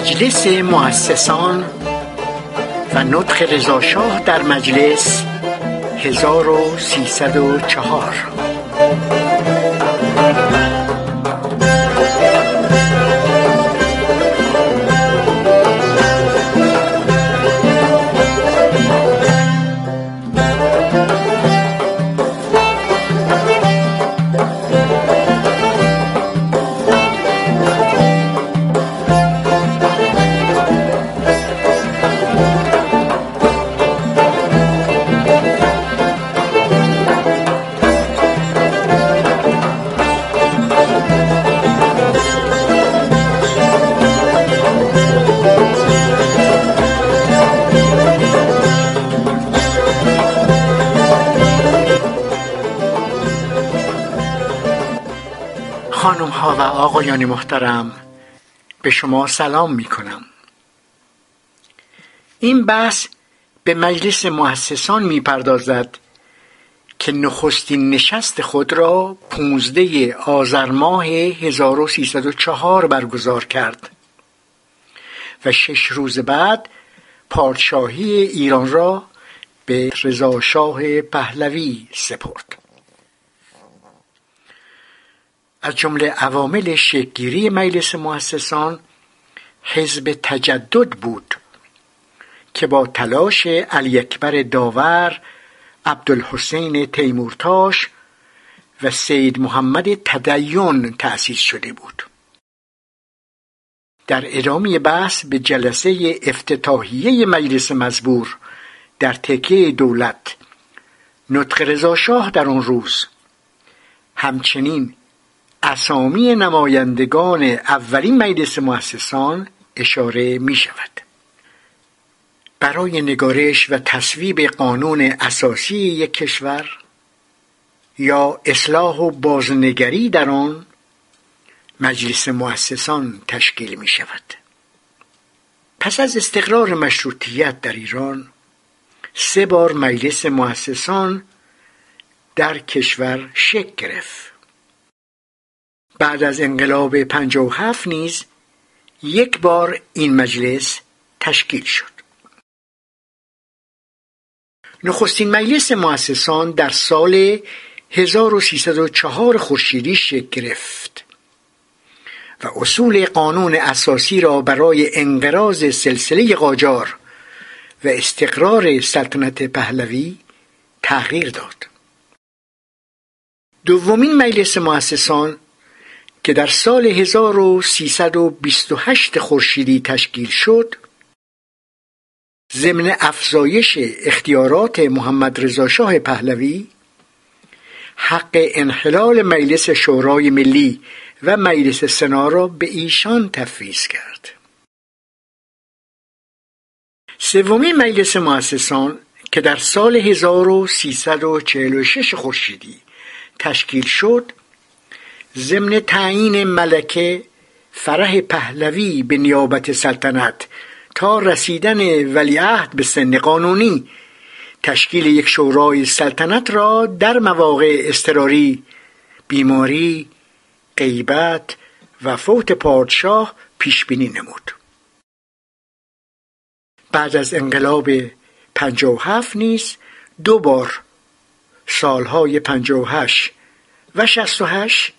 مجلس مؤسسان و نطق رضاشاه در مجلس 1304 ها و آقایان محترم به شما سلام می کنم این بحث به مجلس مؤسسان می پردازد که نخستین نشست خود را پونزده آذر ماه 1304 برگزار کرد و شش روز بعد پادشاهی ایران را به رضاشاه پهلوی سپرد. از جمله عوامل شکلگیری مجلس مؤسسان حزب تجدد بود که با تلاش علی اکبر داور عبدالحسین تیمورتاش و سید محمد تدین تأسیس شده بود. در ادامه بحث به جلسه افتتاحیه مجلس مزبور در تکیه دولت نطق رضاشاه در آن روز. همچنین اسامی نمایندگان اولین مجلس مؤسسان اشاره می شود برای نگارش و تصویب قانون اساسی یک کشور یا اصلاح و بازنگری در آن مجلس مؤسسان تشکیل می شود پس از استقرار مشروطیت در ایران سه بار مجلس مؤسسان در کشور شکل گرفت. بعد از انقلاب هفت نیز یک بار این مجلس تشکیل شد. نخستین مجلس مؤسسان در سال 1304 خورشیدی شکل گرفت و اصول قانون اساسی را برای انقراض سلسله قاجار و استقرار سلطنت پهلوی تغییر داد. دومین مجلس مؤسسان که در سال 1328 خورشیدی تشکیل شد ضمن افزایش اختیارات محمد رضا شاه پهلوی حق انحلال مجلس شورای ملی و مجلس سنا را به ایشان تفویض کرد. سومین مجلس مؤسسان که در سال 1346 خورشیدی تشکیل شد ضمن تعیین ملکه فرح پهلوی به نیابت سلطنت تا رسیدن ولیعهد به سن قانونی تشکیل یک شورای سلطنت را در مواقع استراری بیماری غیبت و فوت پادشاه پیش بینی نمود. بعد از انقلاب پنجاه و هفت نیز دو بار سالهای پنجاه و هشت و شست و هشت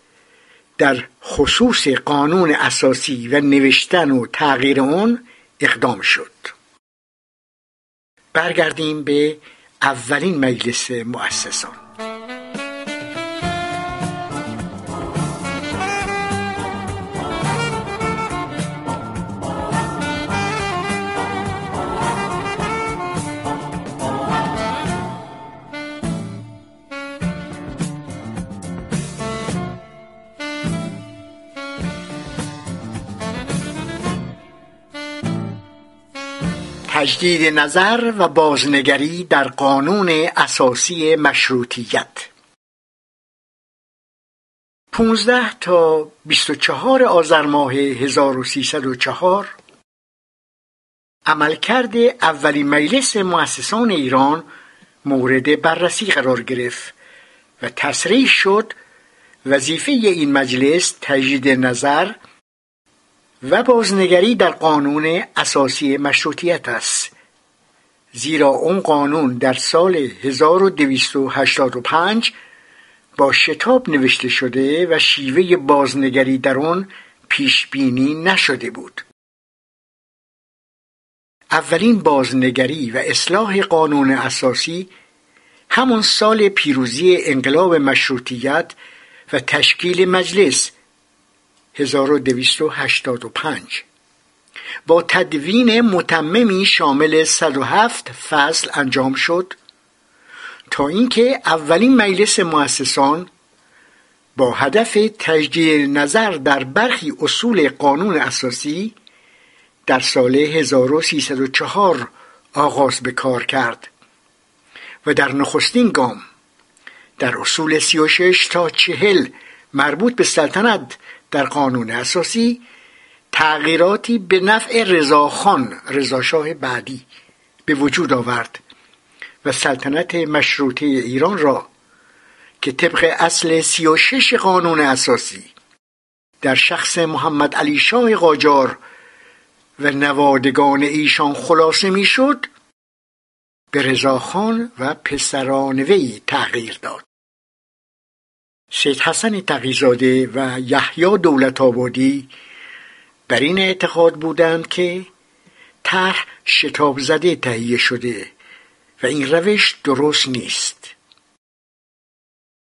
در خصوص قانون اساسی و نوشتن و تغییر آن اقدام شد. برگردیم به اولین مجلس مؤسسان. تجدید نظر و بازنگری در قانون اساسی مشروطیت. 15 تا 24 آذر ماه 1304 عملکرد اولین مجلس مؤسسان ایران مورد بررسی قرار گرفت و تصریح شد وظیفه این مجلس تجدید نظر و بازنگری در قانون اساسی مشروطیت است. زیرا اون قانون در سال 1285 با شتاب نوشته شده و شیوه بازنگری در آن پیش بینی نشده بود. اولین بازنگری و اصلاح قانون اساسی همون سال پیروزی انقلاب مشروطیت و تشکیل مجلس. 1285 با تدوین متممی شامل 107 فصل انجام شد. تا اینکه اولین مجلس مؤسسان با هدف تجدید نظر در برخی اصول قانون اساسی در سال 1304 آغاز به کار کرد و در نخستین گام در اصول 36 تا 40 مربوط به سلطنت در قانون اساسی تغییراتی به نفع رضاخان رضاشاه بعدی به وجود آورد و سلطنت مشروطه ایران را که طبق اصل 36 قانون اساسی در شخص محمد علی شاه قاجار و نوادگان ایشان خلاصه می‌شد به رضاخان و پسران وی تغییر داد. سید حسن تقیزاده و یحیی دولت آبادی بر این اعتقاد بودند که طرح شتاب زده تهیه شده و این روش درست نیست.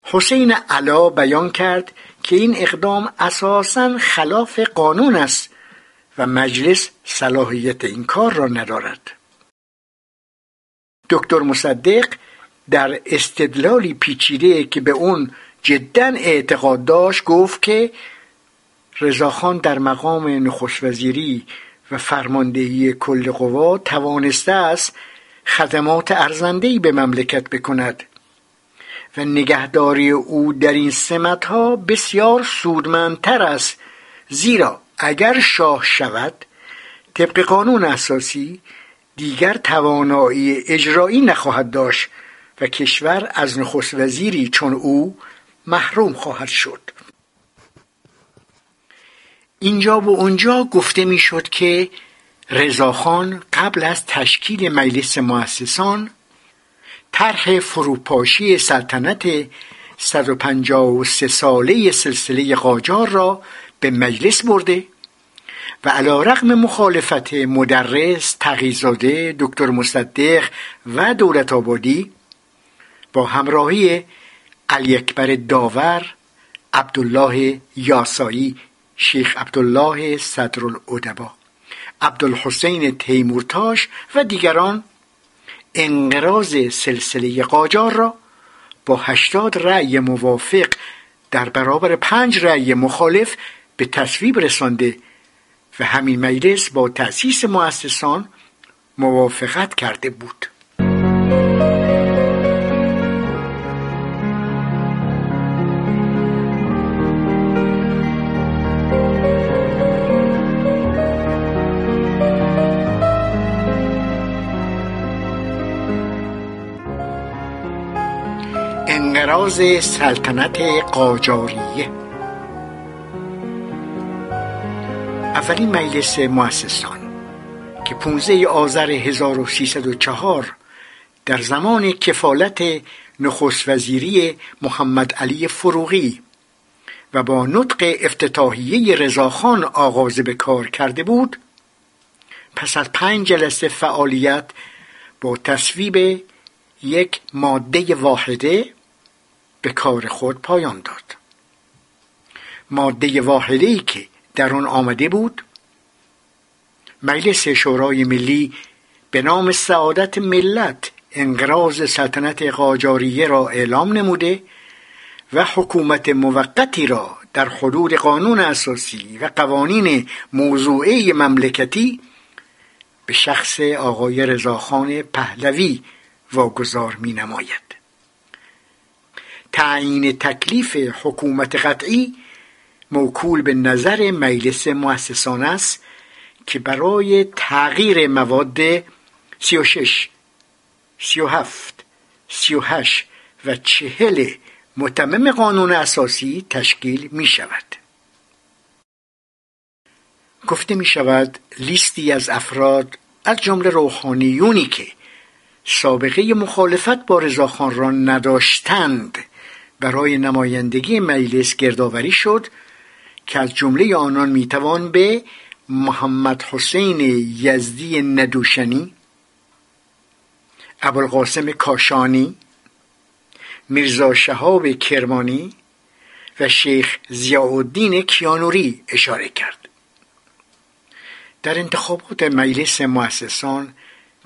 حسین علا بیان کرد که این اقدام اساسا خلاف قانون است و مجلس صلاحیت این کار را ندارد. دکتر مصدق در استدلالی پیچیده که به اون جدا اعتقاد داشت گفت که رضاخان در مقام نخست وزیری و فرماندهی کل قوا توانسته است خدمات ارزندهی به مملکت بکند و نگهداری او در این ها بسیار سودمندتر است. زیرا اگر شاه شود طبق قانون اساسی دیگر توانایی اجرایی نخواهد داشت و کشور از نخست وزیری چون او محروم خواهد شد. اینجا و اونجا گفته می‌شد که رضاخان قبل از تشکیل مجلس مؤسسان طرح فروپاشی سلطنت 153 ساله سلسله قاجار را به مجلس برده و علا رقم مخالفت مدرس تقیزاده دکتر مصدق و دولت آبادی با همراهی علی اکبر داور عبدالله یاسایی شیخ عبدالله صدرالعدبا عبدالحسین تیمورتاش و دیگران. انقراض سلسله قاجار را با هشتاد رأی موافق در برابر پنج رأی مخالف به تصویب رسانده و همین مجلس با تأسیس مؤسسان موافقت کرده بود. انقراض سلطنت قاجاریه. اولین مجلس مؤسسان که 15 آذر 1304 در زمان کفالت نخست وزیری محمد علی فروغی و با نطق افتتاحیه رضاخان آغاز به کار کرده بود پس از پنج جلسه فعالیت با تصویب یک ماده واحده به کار خود پایان داد. ماده واحده که در آن آمده بود مجلس شورای ملی به نام سعادت ملت انقراض سلطنت قاجاریه را اعلام نموده و حکومت موقتی را در حدود قانون اساسی و قوانین موضوعی مملکتی به شخص آقای رضاخان پهلوی واگذار می نماید تعیین تکلیف حکومت قطعی موکول به نظر مجلس مؤسسان است که برای تغییر مواد سی و شش سی و هفت سی و هشت و چهل متمم قانون اساسی تشکیل می شود. گفته می شود لیستی از افراد از جمله روحانیونی که سابقه مخالفت با رضاخان را نداشتند. برای نمایندگی مجلس گردآوری شد که از جمله آنان می‌توان به محمد حسین یزدی ندوشنی ابوالقاسم کاشانی میرزا شهاب کرمانی و شیخ ضیاءالدین کیانوری اشاره کرد. در انتخابات مجلس مؤسسان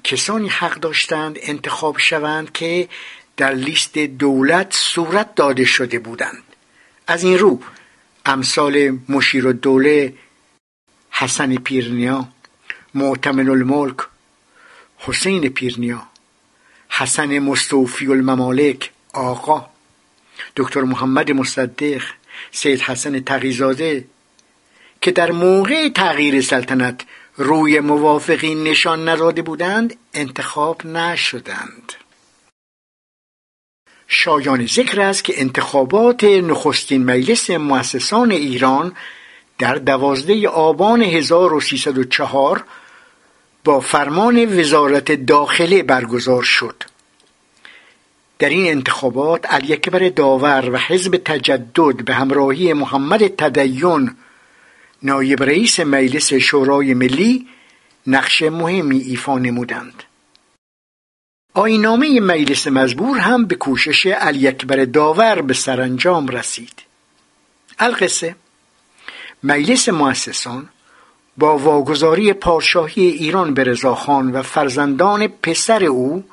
کسانی حق داشتند انتخاب شوند که در لیست دولت صورت داده شده بودند. از این رو امثال مشیر الدوله حسن پیرنیا معتمن الملک حسین پیرنیا حسن مستوفی الممالک آقا دکتر محمد مصدق سید حسن تقیزاده که در موقع تغییر سلطنت روی موافقی نشان نداده بودند انتخاب نشدند. شایان ذکر است که انتخابات نخستین مجلس مؤسسان ایران در دوازده آبان 1304 با فرمان وزارت داخله برگزار شد. در این انتخابات علی اکبر داور و حزب تجدد به همراهی محمد تدین نایب رئیس مجلس شورای ملی نقش مهمی ایفا نمودند. آینامه مجلس مزبور هم به کوشش علی اکبر داور به سرانجام رسید. القصه مجلس مؤسسان با واگذاری پادشاهی ایران به رضاخان و فرزندان پسر او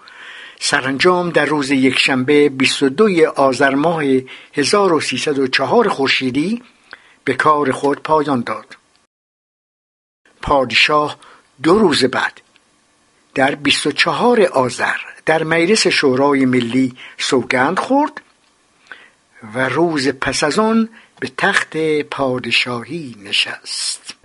سرانجام در روز یکشنبه 22 آذر ماه 1304 خورشیدی به کار خود پایان داد. پادشاه دو روز بعد در 24 آذر در مجلس شورای ملی سوگند خورد و روز پس از آن به تخت پادشاهی نشست.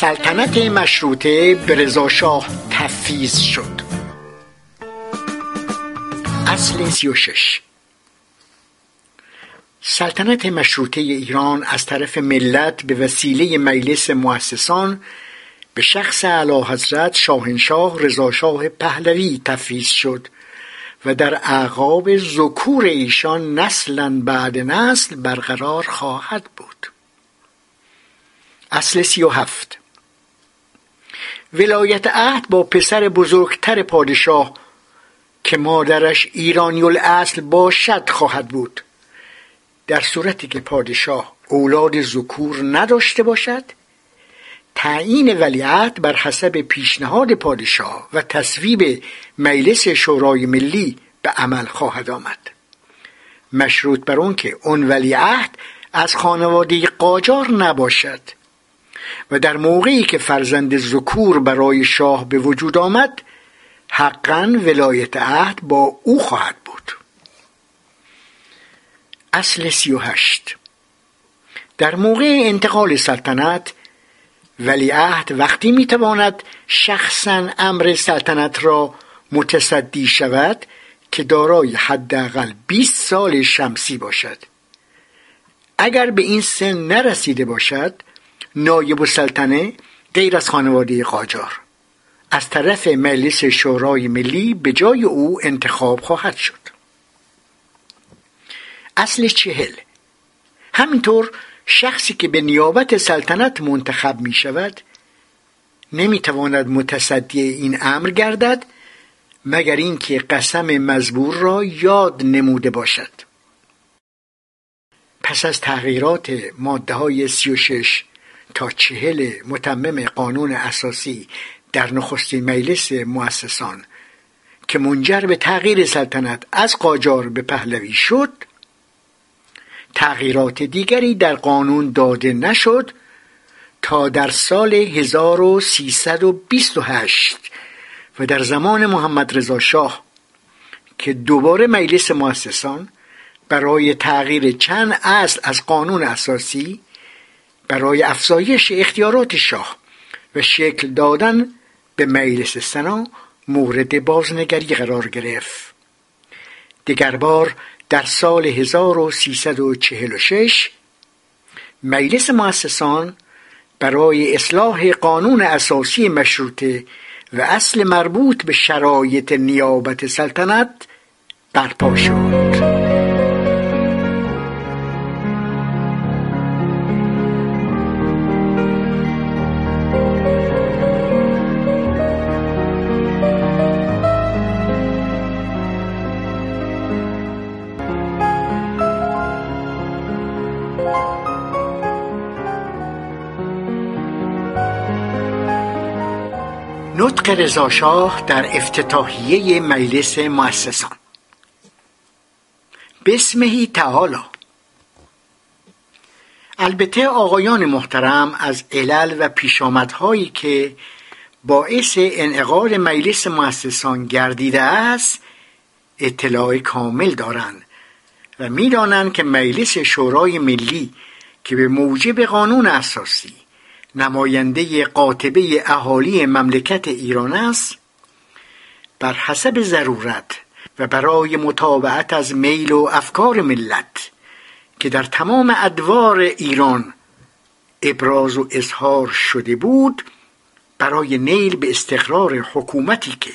سلطنت مشروطه به رضاشاه تفیز شد. اصل سی و شش. سلطنت مشروطه ایران از طرف ملت به وسیله مجلس مؤسسان به شخص اعلی حضرت شاهنشاه رضاشاه پهلوی تفیز شد و در اعقاب ذکور ایشان نسلا بعد نسل برقرار خواهد بود. اصل سی و هفت. ولایت عهد با پسر بزرگتر پادشاه که مادرش ایرانی الاصل باشد خواهد بود. در صورتی که پادشاه اولاد ذکور نداشته باشد تعیین ولیعت بر حسب پیشنهاد پادشاه و تصویب مجلس شورای ملی به عمل خواهد آمد. مشروط بر اون که اون ولیعهد از خانواده قاجار نباشد. و در موقعی که فرزند ذکور برای شاه به وجود آمد حقا ولایت عهد با او خواهد بود. اصل سی و هشت. در موقع انتقال سلطنت ولیعهد وقتی می‌تواند شخصا امر سلطنت را متصدی شود که دارای حداقل 20 سال شمسی باشد. اگر به این سن نرسیده باشد نایب السلطنه غیر از خانواده قاجار. از طرف مجلس شورای ملی به جای او انتخاب خواهد شد. اصل چهل. همینطور شخصی که به نیابت سلطنت منتخب می شود نمی تواند متصدی این امر گردد مگر اینکه قسم مزبور را یاد نموده باشد. پس از تغییرات ماده های 36 تا چهل متمم قانون اساسی در نخستین مجلس مؤسسان که منجر به تغییر سلطنت از قاجار به پهلوی شد تغییرات دیگری در قانون داده نشد تا در سال 1328 و در زمان محمد رضا شاه که دوباره مجلس مؤسسان برای تغییر چند اصل از قانون اساسی برای افزایش اختیارات شاه و شکل دادن به مجلس سنا مورد بازنگری قرار گرفت. دیگر بار در سال 1346 مجلس مؤسسان برای اصلاح قانون اساسی مشروطه و اصل مربوط به شرایط نیابت سلطنت برپا شد. رضاشاه در افتتاحیه مجلس مؤسسان. بسمهی تعالی. البته آقایان محترم از علل و پیشامدهایی که باعث انعقاد مجلس مؤسسان گردیده است اطلاع کامل دارند و می‌دانند که مجلس شورای ملی که به موجب قانون اساسی نماینده قاطبه اهالی مملکت ایران است بر حسب ضرورت و برای مطابقت از میل و افکار ملت که در تمام ادوار ایران ابراز و اظهار شده بود برای نیل به استقرار حکومتی که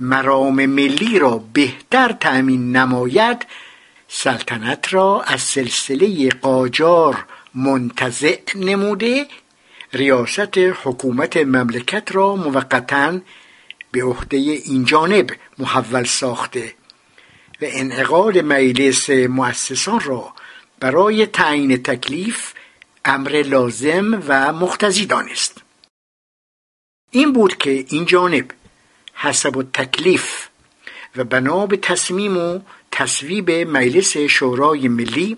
مرام ملی را بهتر تأمین نماید سلطنت را از سلسله قاجار منتزع نموده ریاست حکومت مملکت را موقتا به عهده این جانب محول ساخته و انعقاد مجلس مؤسسان را برای تعیین تکلیف امر لازم و مقتضی دانست. این بود که این جانب حسب تکلیف و بنا به تصمیم و تصویب مجلس شورای ملی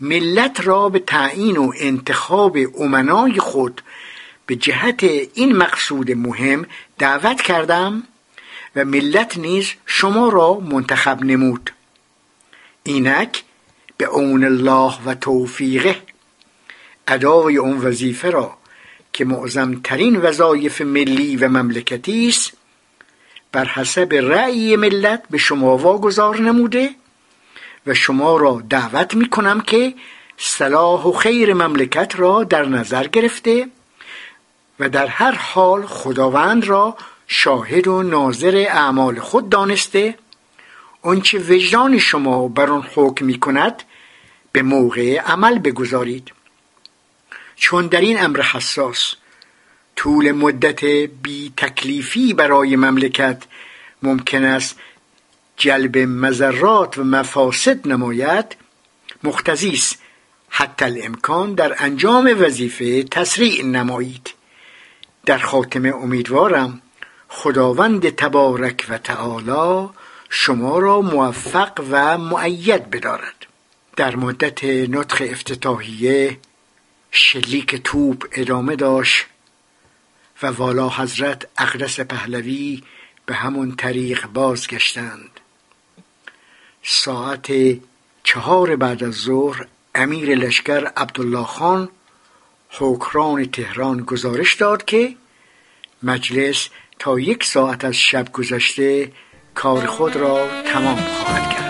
ملت را به تعیین و انتخاب امنای خود به جهت این مقصود مهم دعوت کردم و ملت نیز شما را منتخب نمود. اینک به اون الله و توفیقه ادای اون وظیفه را که معظمترین وظایف ملی و مملکتی است بر حسب رأی ملت به شما واگذار نموده و شما را دعوت می کنم که صلاح و خیر مملکت را در نظر گرفته و در هر حال خداوند را شاهد و ناظر اعمال خود دانسته. آنچه وجدان شما بر آن حکم می کند به موقع عمل بگذارید. چون در این امر حساس طول مدت بی تکلیفی برای مملکت ممکن است جلب مذرات و مفاسد نماید مقتضی است. حتی الامکان در انجام وظیفه تسریع نمایید. در خاتمه امیدوارم خداوند تبارک و تعالی شما را موفق و معید بدارد. در مدت نطخ افتتاحیه شلیک توپ ادامه داشت و والا حضرت اقدس پهلوی به همون طریق بازگشتند. ساعت چهار بعد از ظهر امیر لشکر عبدالله خان حکران تهران گزارش داد که مجلس تا یک ساعت از شب گذشته کار خود را تمام خواهد کرد.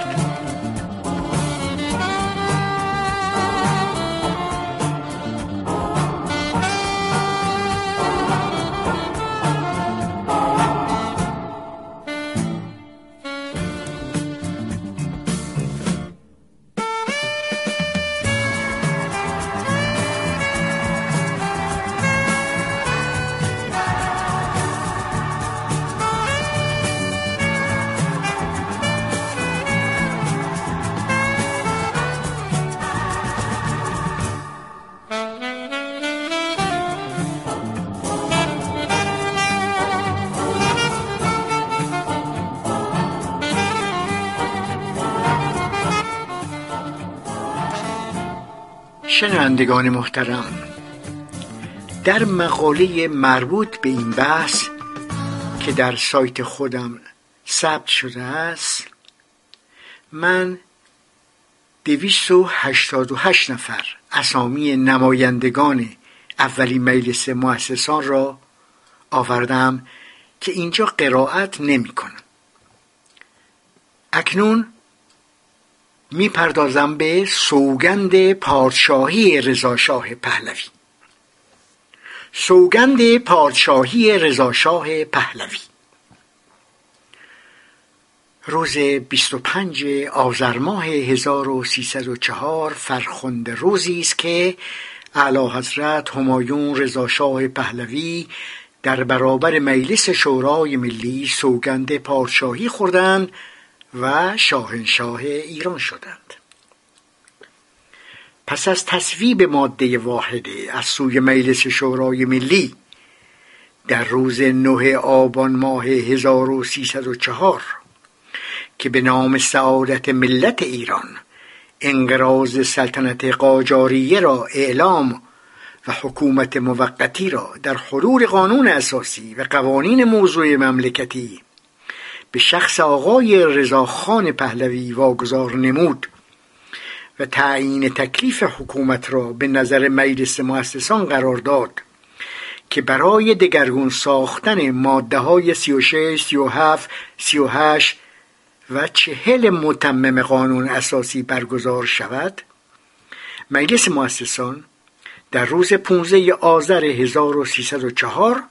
شنوندگان محترم. در مقاله مربوط به این بحث که در سایت خودم ثبت شده است من دویست و هشتاد و هشت نفر اسامی نمایندگان اولین مجلس مؤسسان را آوردم که اینجا قرائت نمی کنم. اکنون می‌پردازم به سوگند پادشاهی رضاشاه پهلوی. سوگند پادشاهی رضاشاه پهلوی. روز 25 آذر ماه 1304 فرخنده روزی است که اعلی حضرت همایون رضاشاه پهلوی در برابر مجلس شورای ملی سوگند پادشاهی خوردند و شاهنشاه ایران شدند. پس از تصویب ماده واحده از سوی مجلس شورای ملی در روز نه آبان ماه 1304 که به نام سعادت ملت ایران انقراض سلطنت قاجاریه را اعلام و حکومت موقتی را در حضور قانون اساسی و قوانین موضوع مملکتی به شخص آقای رضاخان پهلوی واگذار نمود و تعیین تکلیف حکومت را به نظر مجلس مؤسسان قرار داد که برای دگرگون ساختن ماده های 36, 37, 38 و چهل متمم قانون اساسی برگزار شود مجلس مؤسسان در روز 15 آذر 1304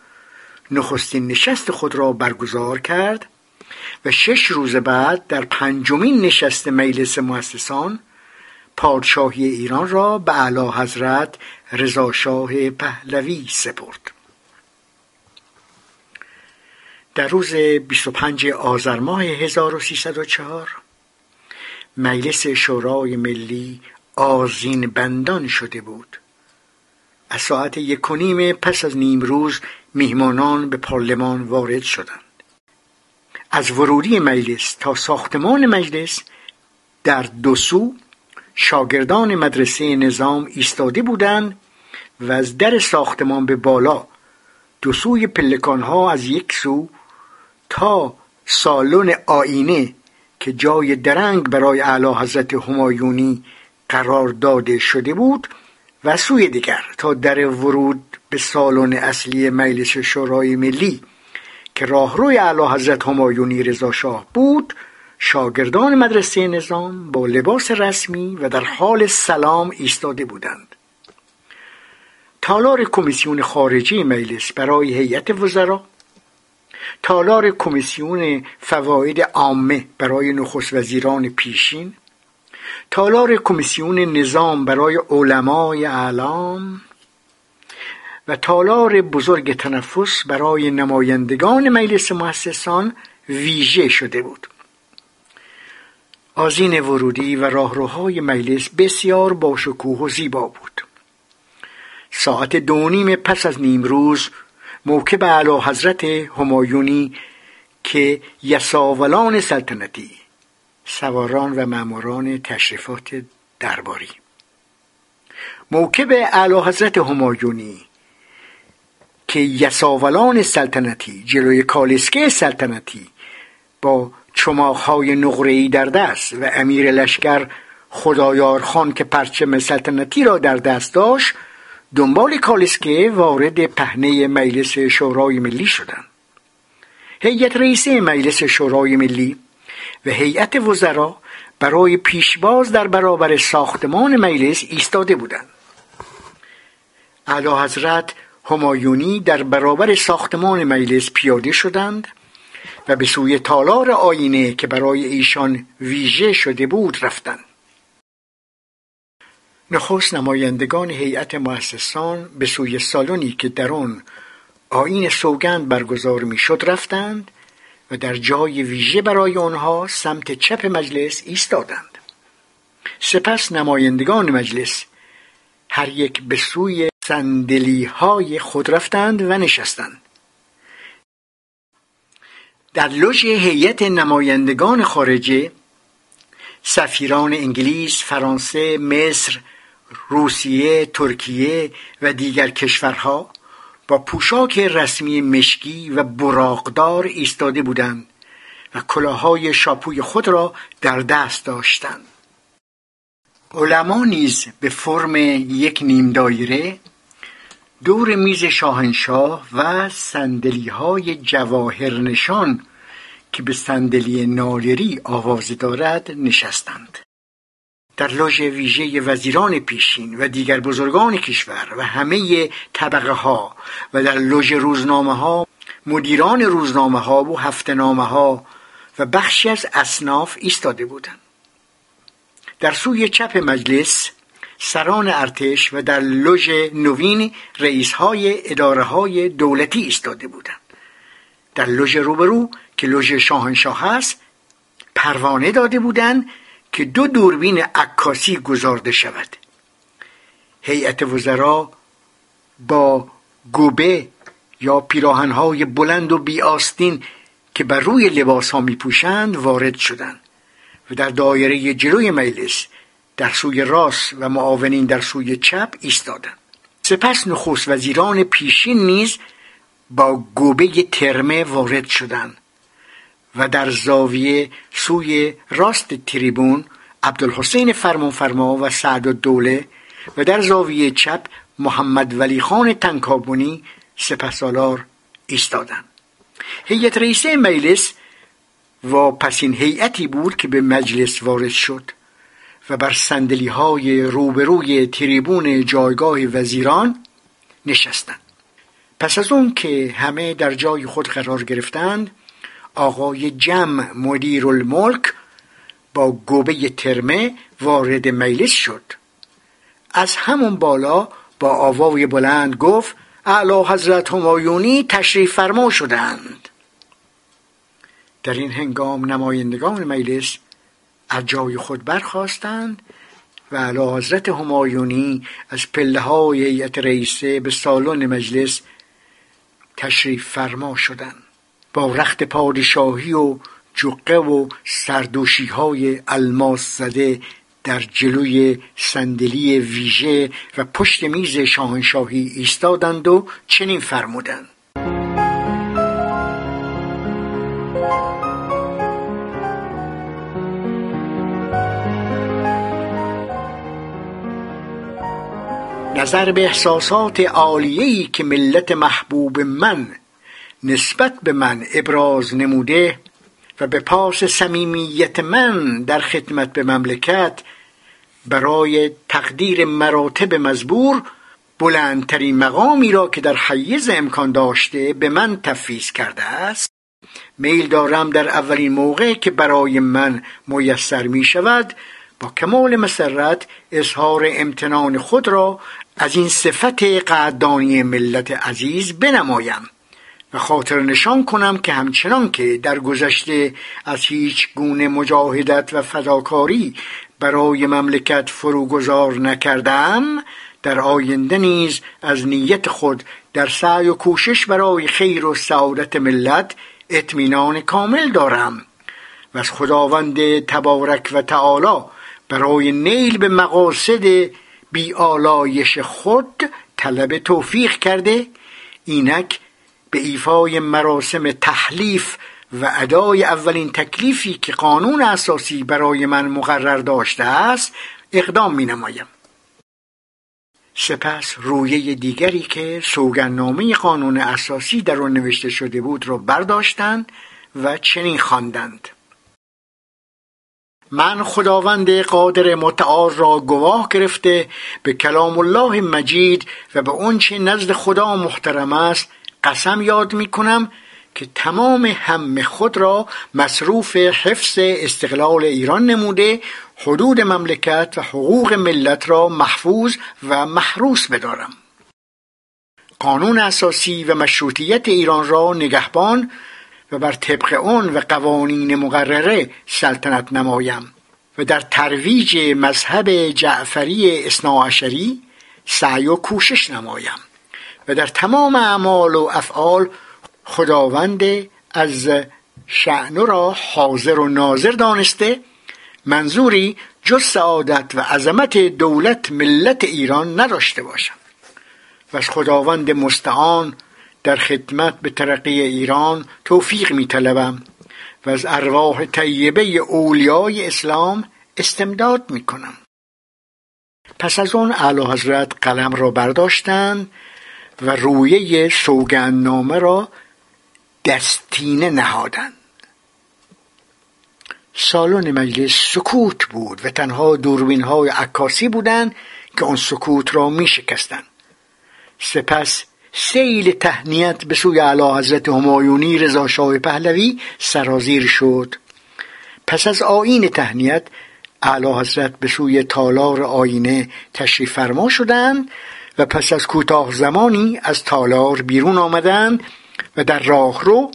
نخستین نشست خود را برگزار کرد و شش روز بعد در پنجمین نشست مجلس مؤسسان پادشاهی ایران را به اعلی حضرت رضاشاه پهلوی سپرد. در روز 25 آذر ماه 1304 مجلس شورای ملی آزین بندان شده بود. از ساعت یک و نیم پس از نیم روز میهمانان به پارلمان وارد شدند. از ورودی مجلس تا ساختمان مجلس در دو سو شاگردان مدرسه نظام ایستاده بودند و از در ساختمان به بالا دو سوی پلکانها از یک سو تا سالن آینه که جای درنگ برای اعلی حضرت همایونی قرار داده شده بود و سوی دیگر تا در ورود به سالن اصلی مجلس شورای ملی که راهروی اعلی حضرت همایونی رضا شاه بود شاگردان مدرسه نظام با لباس رسمی و در حال سلام ایستاده بودند. تالار کمیسیون خارجی مجلس برای هیئت وزرا تالار کمیسیون فواید عامه برای نخست وزیران پیشین تالار کمیسیون نظام برای علمای اعلام و تالار بزرگ تنفس برای نمایندگان مجلس مؤسسان ویژه شده بود. آزین ورودی و راهروهای مجلس بسیار با شکوه و زیبا بود. ساعت دو نیم پس از نیم روز موکب اعلی حضرت همایونی که یساولان سلطنتی سواران و ماموران تشریفات درباری. موکب اعلی حضرت همایونی که یساولان سلطنتی جلوی کالسکه سلطنتی با چماخهای نقره‌ای در دست و امیر لشکر خدایار خان که پرچم سلطنتی را در دست داشت دنبال کالسکه وارد پهنه مجلس شورای ملی شدند. هیئت رئیسه مجلس شورای ملی و هیئت وزرا برای پیشباز در برابر ساختمان مجلس ایستاده بودند. اعلی حضرت همایونی در برابر ساختمان مجلس پیاده شدند و به سوی تالار آینه که برای ایشان ویژه شده بود رفتند. نخست نمایندگان هیئت مؤسسان به سوی سالنی که در آن آین سوگند برگزار می‌شد رفتند و در جای ویژه برای آنها سمت چپ مجلس ایستادند. سپس نمایندگان مجلس هر یک به سوی سندلی های خود رفتند و نشستند. در لوژ هیئت نمایندگان خارجه سفیران انگلیس، فرانسه، مصر، روسیه، ترکیه و دیگر کشورها با پوشاک رسمی مشکی و براقدار ایستاده بودند و کلاهای شاپوی خود را در دست داشتند. علما نیز به فرم یک نیم دایره دور میز شاهنشاه و سندلی های جواهر نشان که به صندلی نالری آواز دارد نشستند. در لوژ ویژه وزیران پیشین و دیگر بزرگان کشور و همه طبقه ها و در لوژ روزنامه ها مدیران روزنامه ها و هفتنامه ها و بخشی از اصناف ایستاده بودند. در سوی چپ مجلس سران ارتش و در لوژ نوین رئیس های اداره های دولتی ایستاده بودند. در لوژ روبرو که لوژ شاهنشاه است پروانه داده بودند که دو دوربین عکاسی گذارده شود. هیئت وزرا با گوبه یا پیراهنهای بلند و بیاستین که بر روی لباس ها می پوشند وارد شدند و در دایره جلوی مجلس در سوی راست و معاونین در سوی چپ ایستادند سپس نخست وزیران پیشین نیز با گوبه ترمه وارد شدند و در زاویه سوی راست تریبون عبدالحسین فرمانفرما و سعد الدوله و در زاویه چپ محمد ولی خان تنکابونی سپسالار ایستادند. هیئت رئیسه مجلس و پس این هیئتی بود که به مجلس وارد شد. و بر سندلی های روبروی تریبون جایگاه وزیران نشستند. پس از اون که همه در جای خود قرار گرفتند آقای جمع مدیر الملک با گوبه ترمه وارد مجلس شد. از همون بالا با آوای بلند گفت اعلی حضرت همایونی تشریف فرما شدند در این هنگام نمایندگان مجلس از جای خود برخواستند و اعلی حضرت همایونی از پله های رئیسه به سالن مجلس تشریف فرما شدند با رخت پادشاهی و جقه و سردوشی های الماس زده در جلوی صندلی ویژه و پشت میز شاهنشاهی ایستادند و چنین فرمودند. نظر به احساسات عالیه‌ای که ملت محبوب من نسبت به من ابراز نموده و به پاس صمیمیت من در خدمت به مملکت برای تقدیر مراتب مزبور بلندترین مقامی را که در حیز امکان داشته به من تفویض کرده است. میل دارم در اولین موقع که برای من میسر می شود با کمال مسرت اظهار امتنان خود را از این صفت قدردانی ملت عزیز بنمایم و خاطر نشان کنم که همچنان که در گذشته از هیچ گونه مجاهدت و فداکاری برای مملکت فروگذار نکردم در آینده نیز از نیت خود در سعی و کوشش برای خیر و سعادت ملت اطمینان کامل دارم و از خداوند تبارک و تعالی برای نیل به مقاصد بیالایش خود طلب توفیق کرده اینک به ایفای مراسم تحلیف و ادای اولین تکلیفی که قانون اساسی برای من مقرر داشته است اقدام می نمایم سپس رویه دیگری که سوگنامه قانون اساسی در آن نوشته شده بود را برداشتند و چنین خواندند. من خداوند قادر متعال را گواه گرفته به کلام الله مجید و به آنچه نزد خدا محترم است قسم یاد می کنم که تمام هم خود را مصروف حفظ استقلال ایران نموده حدود مملکت و حقوق ملت را محفوظ و محروس بدارم. قانون اساسی و مشروطیت ایران را نگهبان و بر طبق آن و قوانین مقرره سلطنت نمایم و در ترویج مذهب جعفری اصناعشری سعی و کوشش نمایم و در تمام اعمال و افعال خداوند از شعنو را حاضر و ناظر دانسته منظوری جز سعادت و عظمت دولت ملت ایران نداشته باشم. و از خداوند مستعان در خدمت به ترقی ایران توفیق می طلبم و از ارواح طیبه اولیای اسلام استمداد می کنم پس از اون اعلی حضرت قلم را برداشتند و رویه سوگندنامه را دستینه نهادند سالن مجلس سکوت بود و تنها دوربین های عکاسی بودند که آن سکوت را می شکستند سپس سیل تهنیت به سوی اعلی حضرت همایونی رضا شاه پهلوی سرازیر شد. پس از آین تهنیت اعلی حضرت به سوی تالار آینه تشریف فرما شدند و پس از کوتاه زمانی از تالار بیرون آمدند و در راهرو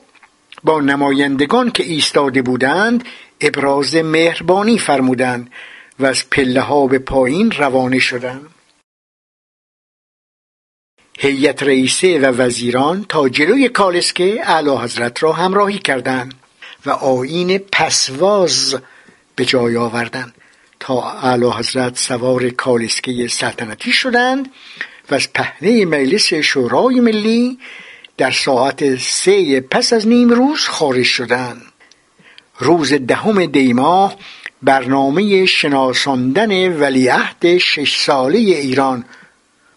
با نمایندگان که ایستاده بودند ابراز مهربانی فرمودند و از پله ها به پایین روانه شدند. هیئت رئیسه و وزیران تا جلوی کالسکه اعلی حضرت را همراهی کردند و آین پسواز به جای آوردند تا اعلی حضرت سوار کالسکه سلطنتی شدند و از پهنه مجلس شورای ملی در ساعت سه پس از نیم روز خارج شدند. روز دهم دیماه برنامه شناساندن ولیعهد شش ساله ایران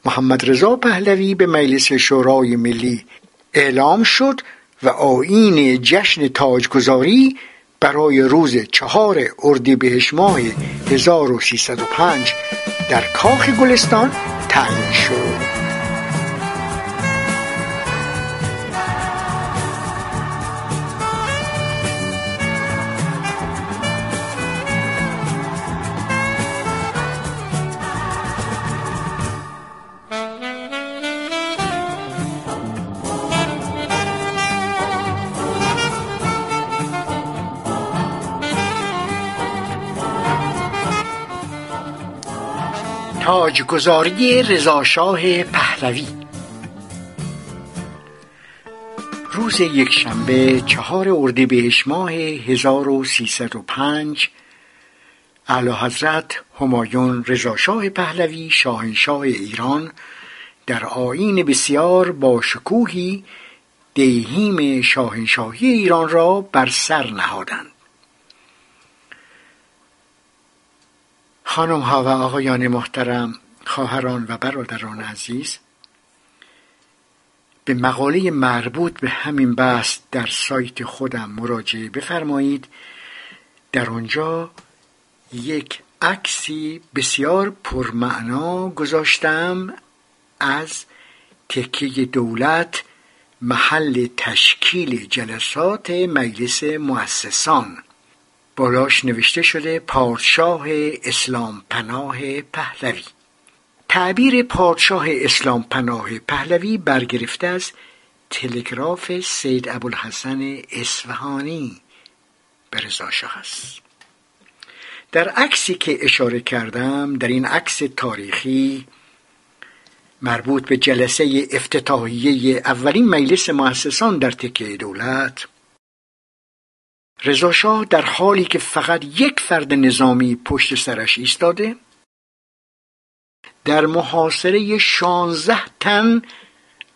محمد رضا پهلوی به مجلس شورای ملی اعلام شد و آیین جشن تاجگذاری برای روز چهار اردیبهشت ماه 1305 در کاخ گلستان تعیین شد. تاجگذاری رضاشاه پهلوی. روز یکشنبه چهار اردیبهشت ماه 1305 اعلی حضرت همایون رضاشاه پهلوی شاهنشاه ایران در آیین بسیار با شکوهی دیهیم شاهنشاهی ایران را بر سر نهادند. خانم ها و آقایان محترم خواهران و برادران عزیز به مقاله مربوط به همین بحث در سایت خودم مراجعه بفرمایید. در آنجا یک عکسی بسیار پرمعنا گذاشتم از تکیه دولت محل تشکیل جلسات مجلس مؤسسان. بالاش نوشته شده پادشاه اسلام پناه پهلوی. تعبیر پادشاه اسلام پناه پهلوی برگرفته از تلگراف سید ابوالحسن اصفهانی به رضا است. در عکسی که اشاره کردم در این عکس تاریخی مربوط به جلسه افتتاحیه اولین مجلس مؤسسان در تکیه دولت رضاشاه در حالی که فقط یک فرد نظامی پشت سرش ایستاده در محاصره شانزده تن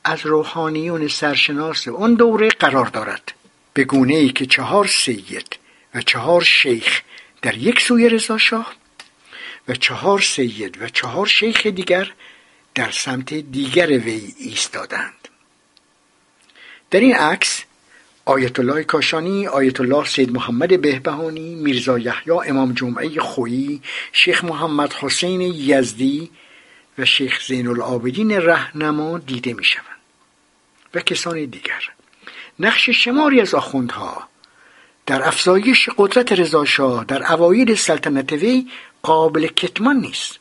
از روحانیون سرشناس اون دوره قرار دارد. به گونه ای که چهار سید و چهار شیخ در یک سوی رضاشاه و چهار سید و چهار شیخ دیگر در سمت دیگر وی ایستادند. در این عکس آیت الله کاشانی آیت الله سید محمد بهبهانی میرزا یحیی امام جمعه خویی شیخ محمد حسین یزدی و شیخ زین العابدین رهنما دیده می شوند و کسان دیگر. نقش شماری از آخوندها در افزایش قدرت رضاشاه در اوایل سلطنت وی قابل کتمان نیست.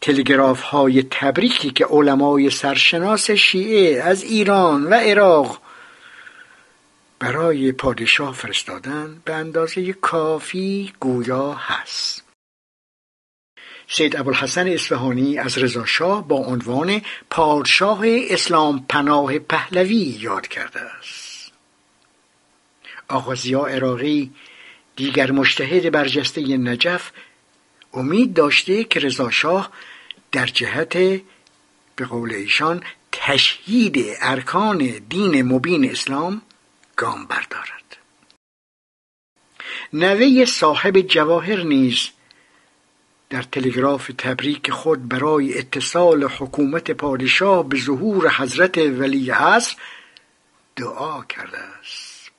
تلگراف های تبریکی که علمای سرشناس شیعه از ایران و عراق برای پادشاه فرستادن به اندازه کافی گویا هست. سید ابوالحسن اصفهانی از رضاشاه با عنوان پادشاه اسلام پناه پهلوی یاد کرده است. آقا عراقی دیگر مشتهد برجسته نجف امید داشته که رضاشاه در جهت به قول ایشان تشهید ارکان دین مبین اسلام گام بردارد. نوه صاحب جواهر نیز در تلگراف تبریک خود برای اتصال حکومت پادشاه به ظهور حضرت ولی عصر دعا کرده است.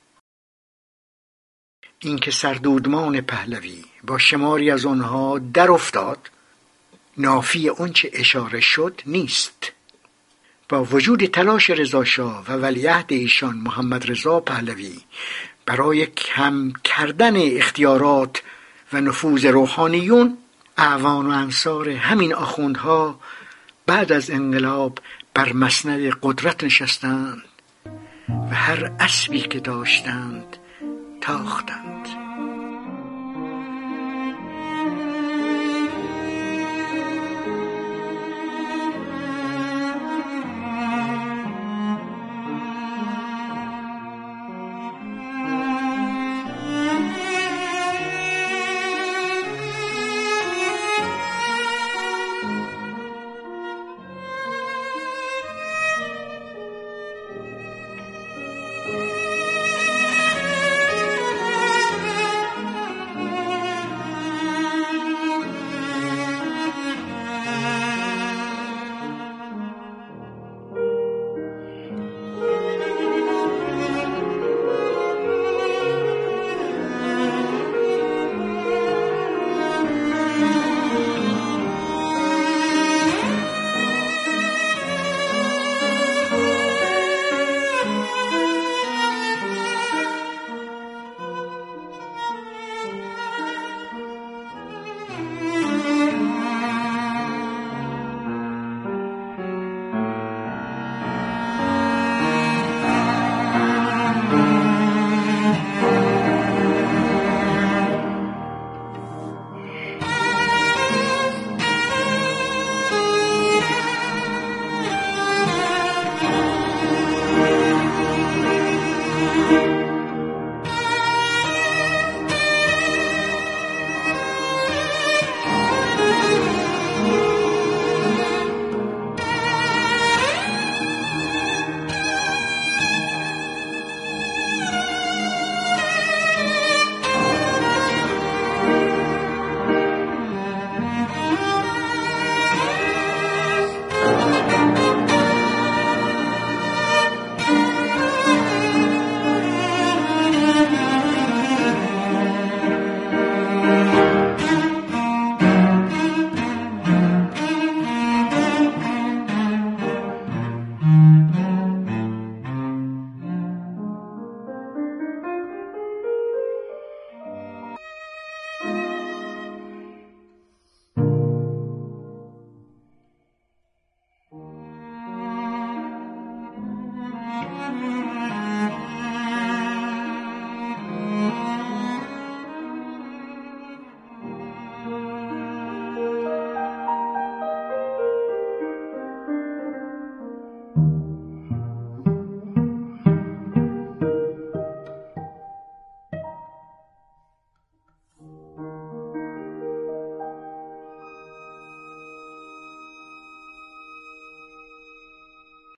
اینکه سردودمان پهلوی با شماری از آنها در افتاد نافی آنچه اشاره شد نیست. با وجود تلاش رضاشاه و ولیعهد ایشان محمد رضا پهلوی برای کم کردن اختیارات و نفوذ روحانیون اعوان و انصار همین آخوندها بعد از انقلاب بر مسند قدرت نشستند و هر اسبی که داشتند تاختند.